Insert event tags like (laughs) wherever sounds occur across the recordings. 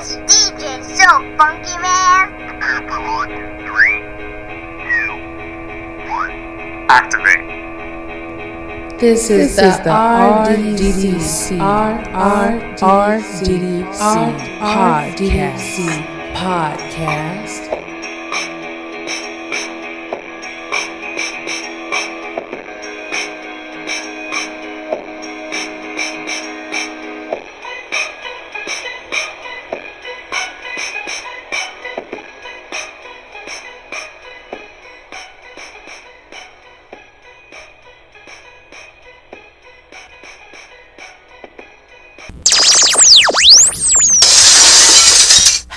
This DJ's so funky, man. Three, two, one. Activate. This is the RDDC RRDDC podcast. podcast.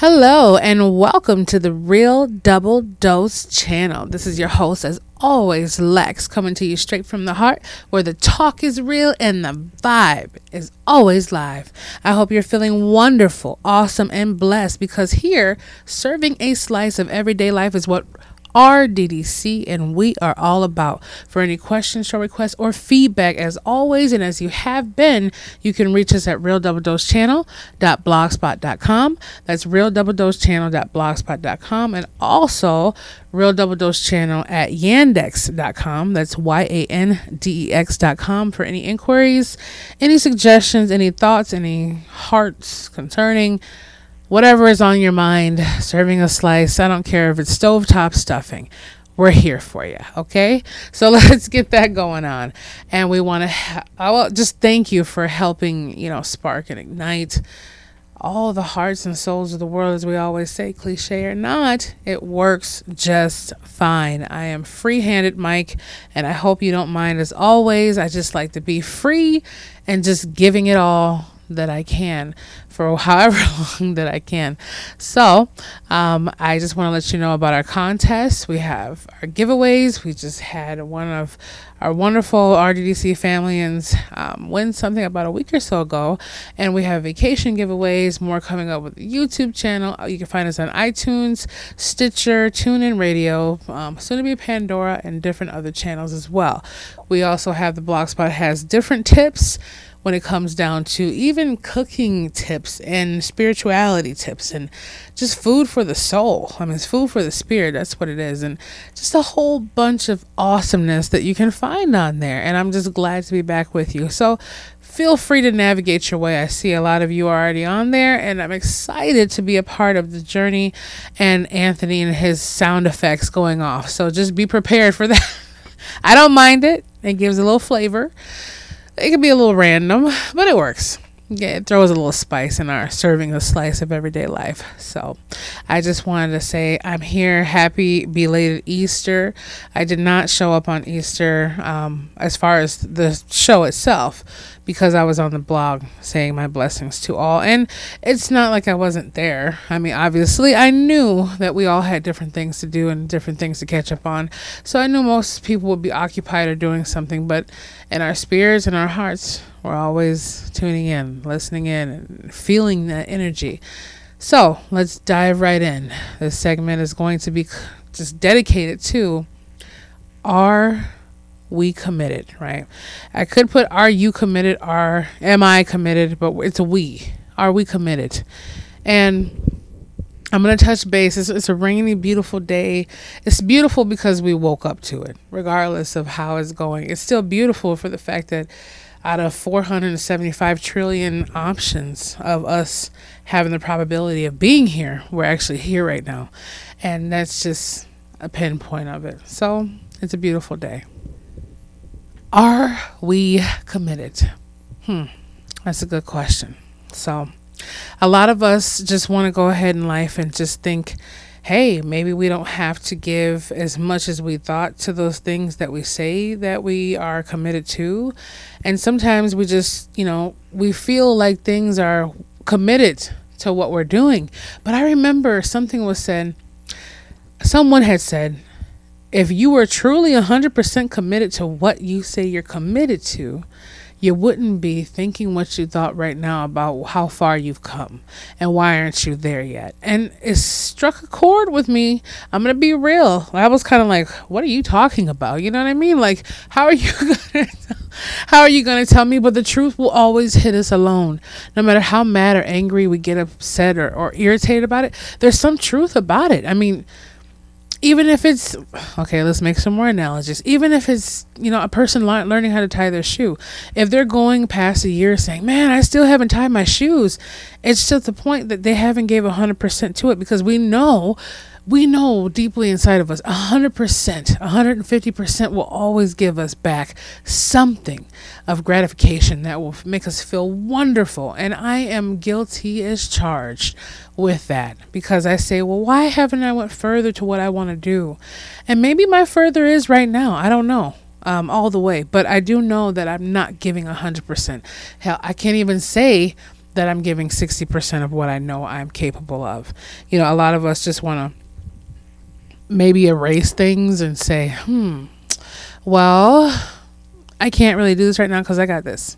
Hello and welcome to the Real Double Dose channel. This is your host, as always, Lex, coming to you straight from the heart where the talk is real and the vibe is always live. I hope you're feeling wonderful, awesome, and blessed because here, serving a slice of everyday life is what RDDC, and we are all about. For any questions, show requests, or feedback, as always, and as you have been, you can reach us at Real Double Dose. That's Real Double Dose and also Real Double Dose Channel at Yandex.com. That's Y A N D E X.com for any inquiries, any suggestions, any thoughts, any hearts concerning whatever is on your mind, serving a slice. I don't care if it's stovetop stuffing. We're here for you, okay? So (laughs) let's get that going on. And we want to, ha- I will just thank you for helping, you know, spark and ignite all the hearts and souls of the world, as we always say, cliche or not, it works just fine. I am free handed, mic, and I hope you don't mind. As always, I just like to be free and just giving it all that I can for (laughs) however long that I can. So, um, I just want to let you know about our contests. We have our giveaways. We just had one of our wonderful RDDC family and um, win something about a week or so ago. And we have vacation giveaways, more coming up with the YouTube channel. You can find us on iTunes, Stitcher, TuneIn Radio, um, soon to be Pandora, and different other channels as well. We also have the Blogspot has different tips when it comes down to even cooking tips and spirituality tips and just food for the soul. I mean, it's food for the spirit. That's what it is. And just a whole bunch of awesomeness that you can find on there. And I'm just glad to be back with you. So feel free to navigate your way. I see a lot of you are already on there, and I'm excited to be a part of the journey and Anthony and his sound effects going off. So just be prepared for that. (laughs) I don't mind it, it gives a little flavor. It can be a little random, but it works. Yeah, it throws a little spice in our serving a slice of everyday life. So I just wanted to say I'm here. Happy belated Easter. I did not show up on Easter um, as far as the show itself because I was on the blog saying my blessings to all. And it's not like I wasn't there. I mean, obviously, I knew that we all had different things to do and different things to catch up on. So I knew most people would be occupied or doing something. But in our spirits and our hearts, we're always tuning in, listening in, and feeling that energy. So let's dive right in. This segment is going to be just dedicated to our we committed, right? I could put are you committed, are am I committed, but it's a we. Are we committed? And I'm going to touch base. It's, it's, a rainy, beautiful day. It's beautiful because we woke up to it, regardless of how it's going. It's still beautiful for the fact that out of 475 trillion options of us having the probability of being here, we're actually here right now. And that's just a pinpoint of it. So it's a beautiful day. Are we committed? Hmm, that's a good question. So, a lot of us just want to go ahead in life and just think, hey, maybe we don't have to give as much as we thought to those things that we say that we are committed to. And sometimes we just, you know, we feel like things are committed to what we're doing. But I remember something was said, someone had said, if you were truly 100% committed to what you say you're committed to, you wouldn't be thinking what you thought right now about how far you've come and why aren't you there yet. And it struck a chord with me. I'm going to be real. I was kind of like, what are you talking about? You know what I mean? Like, how are (laughs) you going to how are you going to tell me? But the truth will always hit us alone. No matter how mad or angry we get upset or, or irritated about it, there's some truth about it. I mean, even if it's okay let's make some more analogies. Even if it's you know a person learning how to tie their shoe if they're going past a year saying man i still haven't tied my shoes it's just the point that they haven't gave 100% to it because we know we know deeply inside of us 100% 150% will always give us back something of gratification that will make us feel wonderful. And i am guilty as charged with that because i say well why haven't i went further to what i want to do? And maybe my further is right now. I don't know um, all the way. But i do know that i'm not giving 100% hell i can't even say that i'm giving 60% of what i know i'm capable of. You know a lot of us just want to maybe erase things and say, hmm, well, I can't really do this right now because I got this.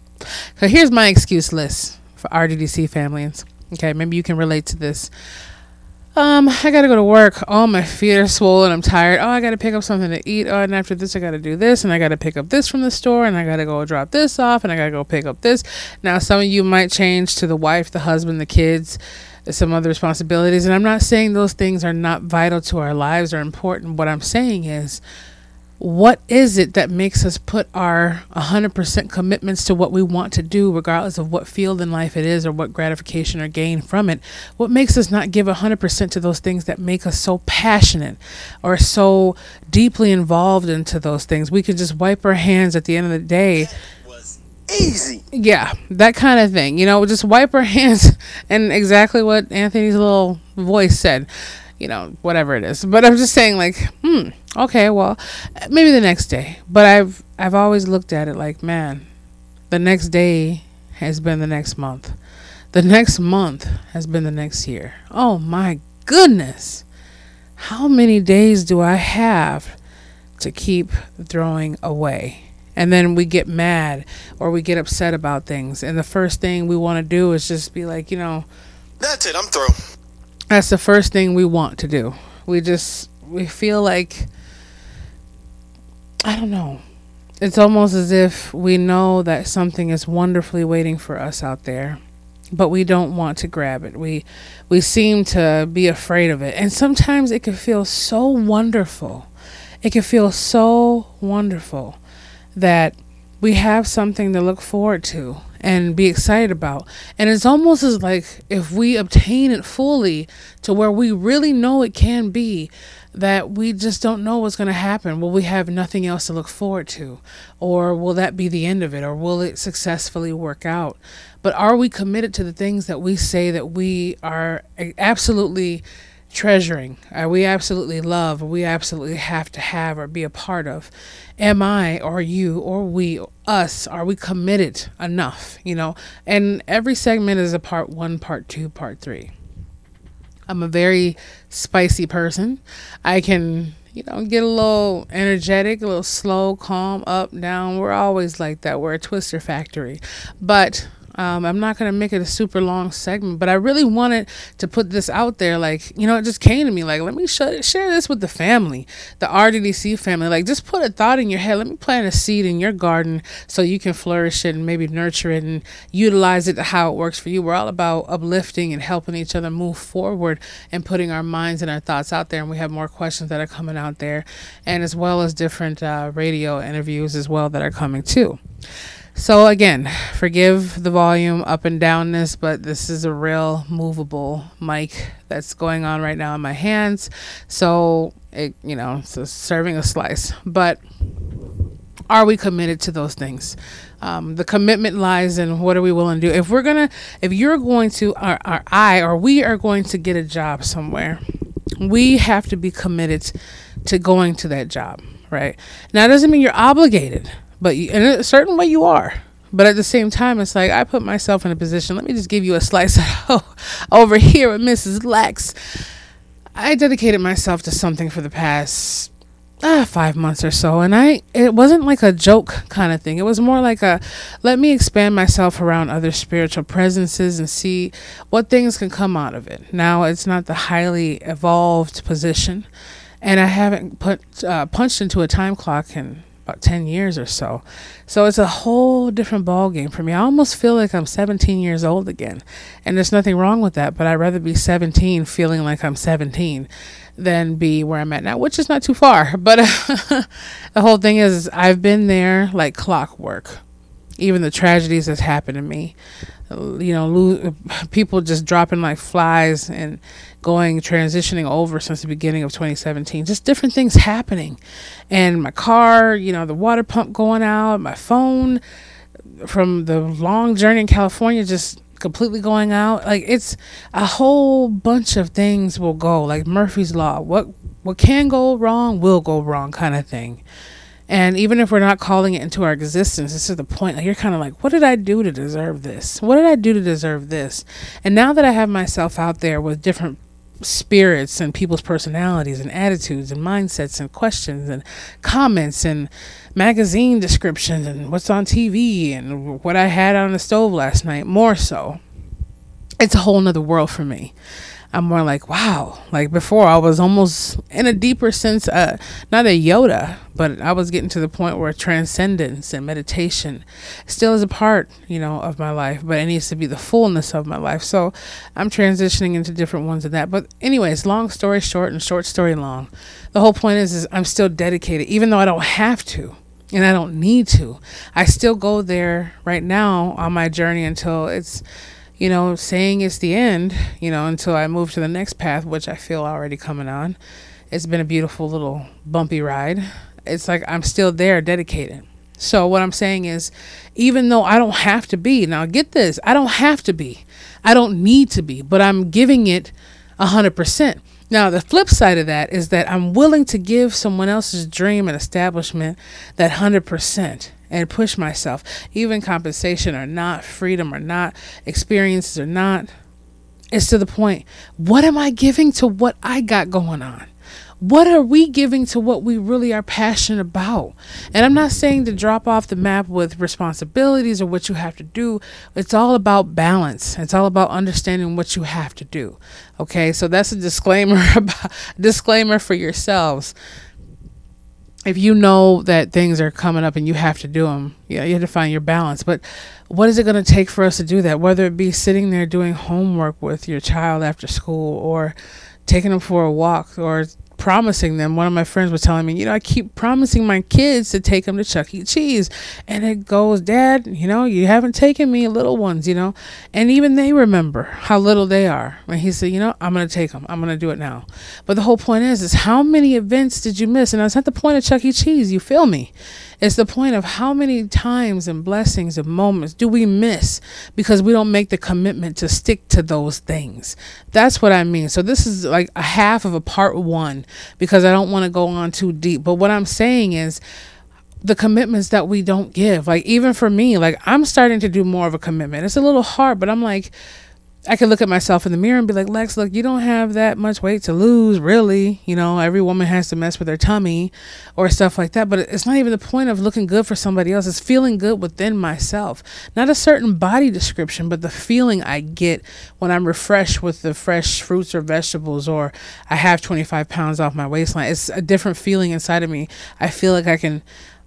So here's my excuse list for RDDC families. Okay, maybe you can relate to this. Um, I gotta go to work. Oh, my feet are swollen. I'm tired. Oh, I gotta pick up something to eat. Oh, and after this, I gotta do this, and I gotta pick up this from the store, and I gotta go drop this off, and I gotta go pick up this. Now, some of you might change to the wife, the husband, the kids, some other responsibilities. And I'm not saying those things are not vital to our lives or important. What I'm saying is, what is it that makes us put our 100% commitments to what we want to do, regardless of what field in life it is or what gratification or gain from it? What makes us not give 100% to those things that make us so passionate or so deeply involved into those things? We could just wipe our hands at the end of the day easy. Yeah, that kind of thing. You know, just wipe our (laughs) hands and exactly what Anthony's little voice said. You know, whatever it is. But I'm just saying like, hmm, okay, well, maybe the next day. But I've I've always looked at it like, man, the next day has been the next month. The next month has been the next year. Oh my goodness. How many days do I have to keep throwing away? And then we get mad or we get upset about things. And the first thing we want to do is just be like you know that's it i'm through. that's the first thing we want to do. We just we feel like i don't know. It's almost as if we know that something is wonderfully waiting for us out there but we don't want to grab it. We we seem to be afraid of it. And sometimes it can feel so wonderful. It can feel so wonderful that we have something to look forward to and be excited about. And it's almost as like if we obtain it fully to where we really know it can be, that we just don't know what's going to happen. Will we have nothing else to look forward to? Or will that be the end of it? Or will it successfully work out? But are we committed to the things that we say that we are absolutely treasuring, uh, we absolutely love, we absolutely have to have or be a part of. Am I or you or we, us, are we committed enough? You know, and every segment is a part one, part two, part three. I'm a very spicy person. I can, you know, get a little energetic, a little slow, calm, up, down. We're always like that. We're a twister factory. But um, I'm not going to make it a super long segment, but I really wanted to put this out there. Like, you know, it just came to me like, let me sh- share this with the family, the RDDC family. Like, just put a thought in your head. Let me plant a seed in your garden so you can flourish it and maybe nurture it and utilize it how it works for you. We're all about uplifting and helping each other move forward and putting our minds and our thoughts out there. And we have more questions that are coming out there, and as well as different uh, radio interviews as well that are coming too. So again, forgive the volume up and downness, but this is a real movable mic that's going on right now in my hands. So it, you know, so serving a slice. But are we committed to those things? Um, the commitment lies in what are we willing to do. If we're gonna, if you're going to, or, or I, or we are going to get a job somewhere, we have to be committed to going to that job, right? Now, it doesn't mean you're obligated but in a certain way you are but at the same time it's like i put myself in a position let me just give you a slice (laughs) over here with mrs lex i dedicated myself to something for the past ah, five months or so. And I, it wasn't like a joke kind of thing. It was more like a, let me expand myself around other spiritual presences and see what things can come out of it. Now it's not the highly evolved position. And I haven't put, uh, punched into a time clock in about 10 years or so. So it's a whole different ball game for me. I almost feel like I'm 17 years old again. And there's nothing wrong with that, but I'd rather be 17 feeling like I'm 17 than be where I'm at now, which is not too far. But (laughs) the whole thing is, I've been there like clockwork. Even the tragedies that's happened to me, you know, lo- people just dropping like flies and going transitioning over since the beginning of 2017. Just different things happening, and my car, you know, the water pump going out, my phone from the long journey in California just completely going out. Like it's a whole bunch of things will go. Like Murphy's law. What what can go wrong will go wrong kind of thing. And even if we're not calling it into our existence, this is the point. Like you're kind of like, what did I do to deserve this? What did I do to deserve this? And now that I have myself out there with different spirits and people's personalities and attitudes and mindsets and questions and comments and magazine descriptions and what's on TV and what I had on the stove last night, more so, it's a whole nother world for me. I'm more like, wow. Like before, I was almost in a deeper sense, uh, not a Yoda, but I was getting to the point where transcendence and meditation still is a part, you know, of my life, but it needs to be the fullness of my life. So I'm transitioning into different ones of that. But anyways, long story short and short story long. The whole point is, is I'm still dedicated, even though I don't have to and I don't need to. I still go there right now on my journey until it's you know, saying it's the end, you know, until I move to the next path, which I feel already coming on. It's been a beautiful little bumpy ride. It's like I'm still there, dedicated. So, what I'm saying is, even though I don't have to be, now get this, I don't have to be, I don't need to be, but I'm giving it 100%. Now, the flip side of that is that I'm willing to give someone else's dream and establishment that 100% and push myself, even compensation or not, freedom or not, experiences or not. It's to the point. What am I giving to what I got going on? What are we giving to what we really are passionate about? And I'm not saying to drop off the map with responsibilities or what you have to do. It's all about balance. It's all about understanding what you have to do. Okay, so that's a disclaimer (laughs) about disclaimer for yourselves if you know that things are coming up and you have to do them, yeah, you have to find your balance. But what is it going to take for us to do that? Whether it be sitting there doing homework with your child after school, or taking them for a walk, or promising them. One of my friends was telling me, you know, I keep promising my kids to take them to Chuck E. Cheese. And it goes, Dad, you know, you haven't taken me, little ones, you know. And even they remember how little they are. And he said, you know, I'm going to take them. I'm going to do it now. But the whole point is, is how many events did you miss? And that's not the point of Chuck E. Cheese. You feel me? It's the point of how many times and blessings and moments do we miss because we don't make the commitment to stick to those things. That's what I mean. So this is like a half of a part one because I don't want to go on too deep. But what I'm saying is the commitments that we don't give. Like even for me, like I'm starting to do more of a commitment. It's a little hard, but I'm like I could look at myself in the mirror and be like, Lex, look, you don't have that much weight to lose, really. You know, every woman has to mess with their tummy or stuff like that. But it's not even the point of looking good for somebody else. It's feeling good within myself. Not a certain body description, but the feeling I get when I'm refreshed with the fresh fruits or vegetables or I have 25 pounds off my waistline. It's a different feeling inside of me. I feel like I can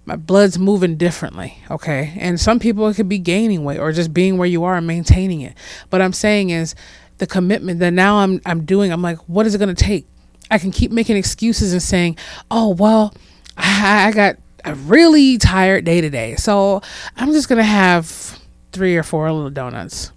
my blood's moving differently okay? And some people it could be gaining weight or just being where you are and maintaining it. But i'm saying is the commitment that now i'm i'm doing i'm like what is it going to take? I can keep making excuses and saying oh well i, I got a really tired day today so i'm just going to have three or four little donuts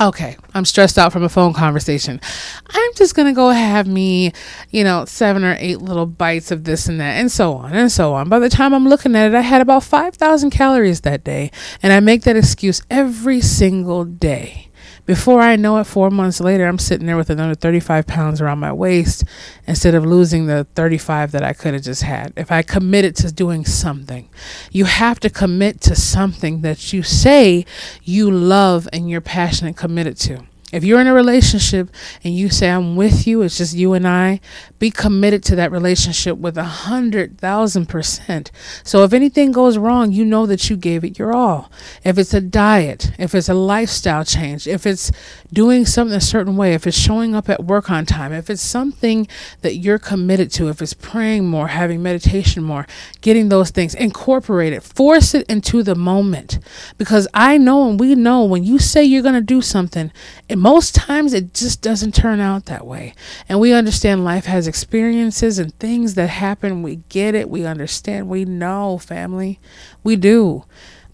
okay, I'm stressed out from a phone conversation. I'm just going to go have me, you know, seven or eight little bites of this and that, and so on and so on. By the time I'm looking at it, I had about 5,000 calories that day. And I make that excuse every single day. Before I know it, four months later, I'm sitting there with another 35 pounds around my waist instead of losing the 35 that I could have just had. If I committed to doing something, you have to commit to something that you say you love and you're passionate committed to. If you're in a relationship and you say, I'm with you, it's just you and I, be committed to that relationship with a hundred thousand percent. So if anything goes wrong, you know that you gave it your all. If it's a diet, if it's a lifestyle change, if it's doing something a certain way, if it's showing up at work on time, if it's something that you're committed to, if it's praying more, having meditation more, getting those things, incorporate it, force it into the moment. Because I know and we know when you say you're going to do something, it most times it just doesn't turn out that way. And we understand life has experiences and things that happen. We get it. We understand. We know, family. We do.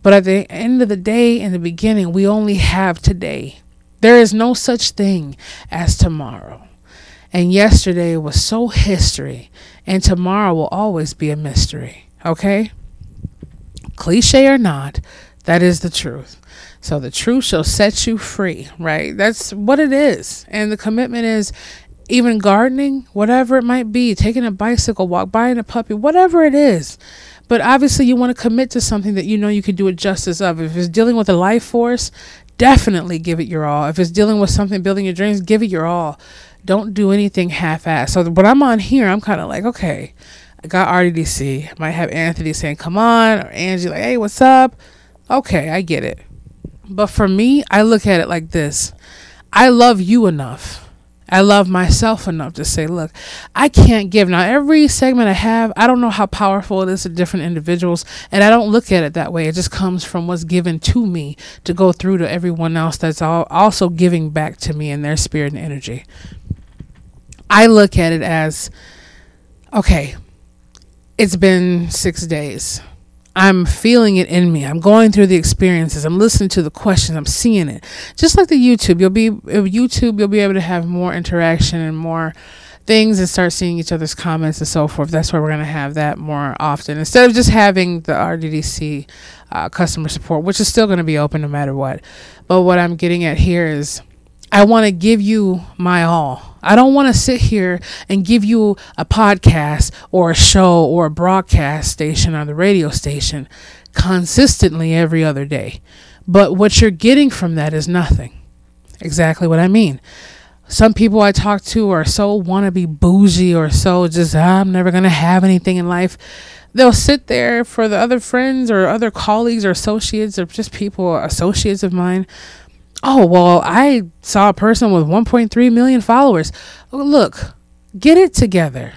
But at the end of the day, in the beginning, we only have today. There is no such thing as tomorrow. And yesterday was so history, and tomorrow will always be a mystery. Okay? Cliche or not, that is the truth. So the truth shall set you free, right? That's what it is. And the commitment is even gardening, whatever it might be, taking a bicycle walk, buying a puppy, whatever it is. But obviously, you want to commit to something that you know you can do it justice of. If it's dealing with a life force, definitely give it your all. If it's dealing with something, building your dreams, give it your all. Don't do anything half assed. So when I'm on here, I'm kind of like, okay, I got RDDC. I might have Anthony saying, come on, or Angie like, hey, what's up? Okay, I get it. But for me, I look at it like this I love you enough. I love myself enough to say, look, I can't give. Now, every segment I have, I don't know how powerful it is to different individuals, and I don't look at it that way. It just comes from what's given to me to go through to everyone else that's all also giving back to me in their spirit and energy. I look at it as okay, it's been six days. I'm feeling it in me. I'm going through the experiences. I'm listening to the questions. I'm seeing it. Just like the YouTube, you'll be YouTube, you'll be able to have more interaction and more things and start seeing each other's comments and so forth. That's why we're going to have that more often instead of just having the RDDC uh, customer support, which is still going to be open no matter what. But what I'm getting at here is I want to give you my all. I don't want to sit here and give you a podcast or a show or a broadcast station on the radio station consistently every other day. But what you're getting from that is nothing. Exactly what I mean. Some people I talk to are so want to be bougie or so just, ah, I'm never going to have anything in life. They'll sit there for the other friends or other colleagues or associates or just people, associates of mine oh, well, I saw a person with 1.3 million followers. Look, get it together.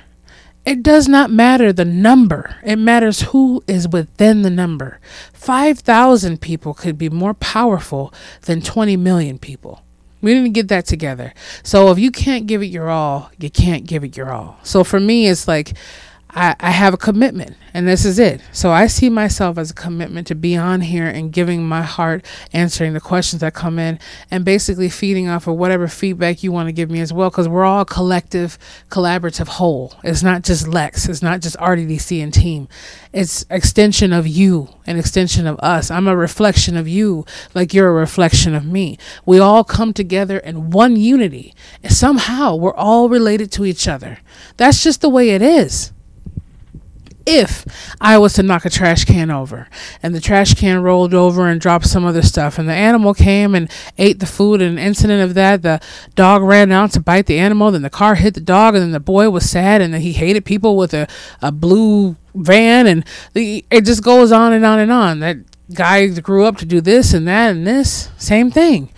It does not matter the number, it matters who is within the number. 5,000 people could be more powerful than 20 million people. We need to get that together. So if you can't give it your all, you can't give it your all. So for me, it's like I, I have a commitment and this is it. So I see myself as a commitment to be on here and giving my heart, answering the questions that come in, and basically feeding off of whatever feedback you want to give me as well, because we're all collective, collaborative whole. It's not just Lex, it's not just RDDC and team. It's extension of you, an extension of us. I'm a reflection of you, like you're a reflection of me. We all come together in one unity, and somehow we're all related to each other. That's just the way it is if I was to knock a trash can over. And the trash can rolled over and dropped some other stuff. And the animal came and ate the food. And an incident of that the dog ran out to bite the animal. Then the car hit the dog. And then the boy was sad. And then he hated people with a, a blue van. And the, it just goes on and on and on. That guy grew up to do this and that and this. Same thing.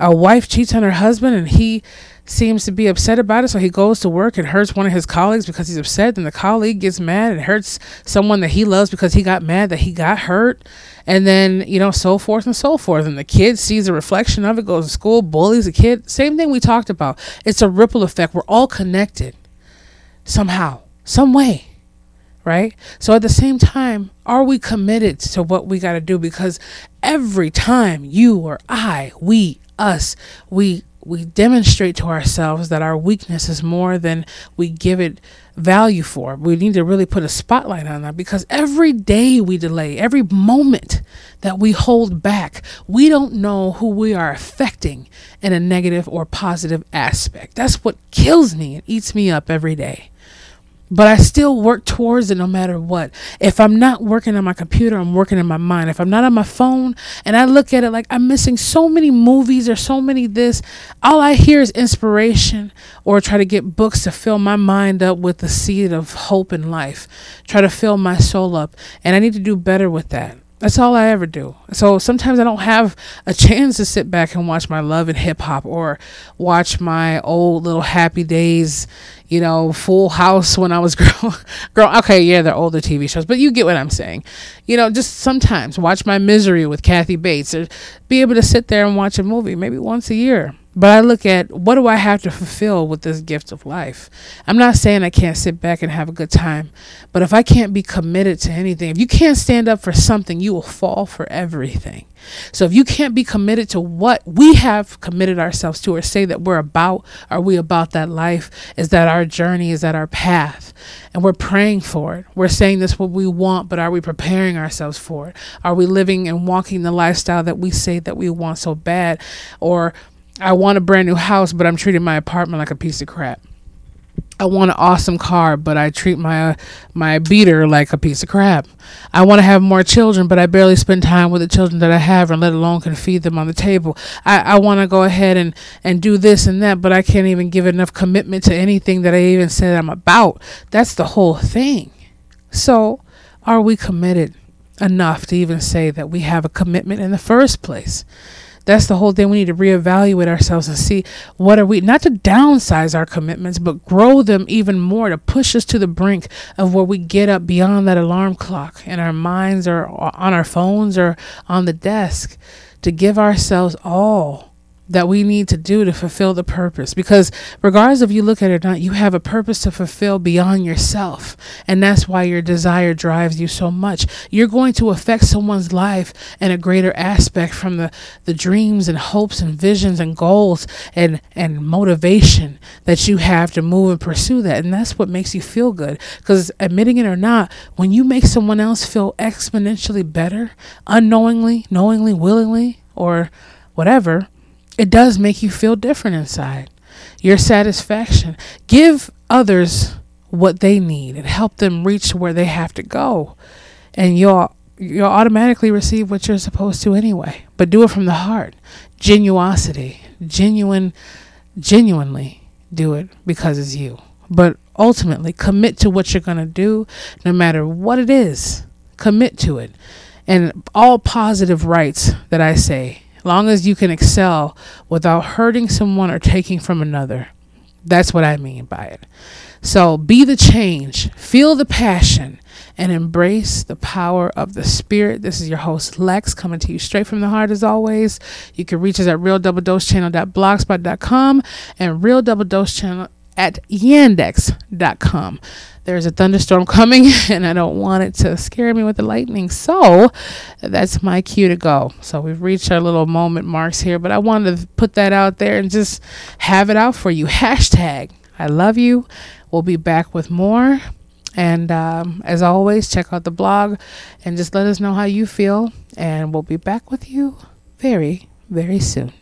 A wife cheats on her husband and he seems to be upset about it. So he goes to work and hurts one of his colleagues because he's upset. Then the colleague gets mad and hurts someone that he loves because he got mad that he got hurt. And then, you know, so forth and so forth. And the kid sees a reflection of it, goes to school, bullies a kid. Same thing we talked about. It's a ripple effect. We're all connected somehow, some way. Right? So at the same time, are we committed to what we got to do? Because every time you or I, we, us, we we demonstrate to ourselves that our weakness is more than we give it value for. We need to really put a spotlight on that because every day we delay, every moment that we hold back, we don't know who we are affecting in a negative or positive aspect. That's what kills me and eats me up every day. But I still work towards it no matter what. If I'm not working on my computer, I'm working in my mind. If I'm not on my phone and I look at it like I'm missing so many movies or so many this, all I hear is inspiration or try to get books to fill my mind up with the seed of hope in life, try to fill my soul up. And I need to do better with that. That's all I ever do. So sometimes I don't have a chance to sit back and watch my love and hip hop or watch my old little happy days, you know, Full House when I was (laughs) growing. Grow- okay, yeah, they're older TV shows, but you get what I'm saying. You know, just sometimes watch my Misery with Kathy Bates or be able to sit there and watch a movie maybe once a year. But I look at what do I have to fulfill with this gift of life? I'm not saying I can't sit back and have a good time, but if I can't be committed to anything, if you can't stand up for something, you will fall for everything. So if you can't be committed to what we have committed ourselves to or say that we're about, are we about that life? Is that our journey? Is that our path? And we're praying for it. We're saying this what we want, but are we preparing ourselves for it? Are we living and walking the lifestyle that we say that we want so bad? Or I want a brand new house, but I'm treating my apartment like a piece of crap. I want an awesome car, but I treat my my beater like a piece of crap. I want to have more children, but I barely spend time with the children that I have, and let alone can feed them on the table. I, I want to go ahead and, and do this and that, but I can't even give enough commitment to anything that I even said I'm about. That's the whole thing. So, are we committed enough to even say that we have a commitment in the first place? That's the whole thing. We need to reevaluate ourselves and see what are we not to downsize our commitments, but grow them even more to push us to the brink of where we get up beyond that alarm clock and our minds are on our phones or on the desk to give ourselves all that we need to do to fulfill the purpose. Because regardless if you look at it or not, you have a purpose to fulfill beyond yourself. And that's why your desire drives you so much. You're going to affect someone's life in a greater aspect from the, the dreams and hopes and visions and goals and, and motivation that you have to move and pursue that. And that's what makes you feel good. Because admitting it or not, when you make someone else feel exponentially better, unknowingly, knowingly, willingly, or whatever, it does make you feel different inside. Your satisfaction. Give others what they need and help them reach where they have to go. And you'll you'll automatically receive what you're supposed to anyway. But do it from the heart. Genuosity. Genuine genuinely do it because it's you. But ultimately commit to what you're gonna do no matter what it is. Commit to it. And all positive rights that I say long as you can excel without hurting someone or taking from another. That's what I mean by it. So be the change, feel the passion, and embrace the power of the spirit. This is your host, Lex, coming to you straight from the heart as always. You can reach us at realdoubledosechannel.blogspot.com and real double at yandex.com. There's a thunderstorm coming (laughs) and I don't want it to scare me with the lightning. So that's my cue to go. So we've reached our little moment marks here, but I wanted to put that out there and just have it out for you. (laughs) Hashtag I love you. We'll be back with more. And um, as always, check out the blog and just let us know how you feel. And we'll be back with you very, very soon.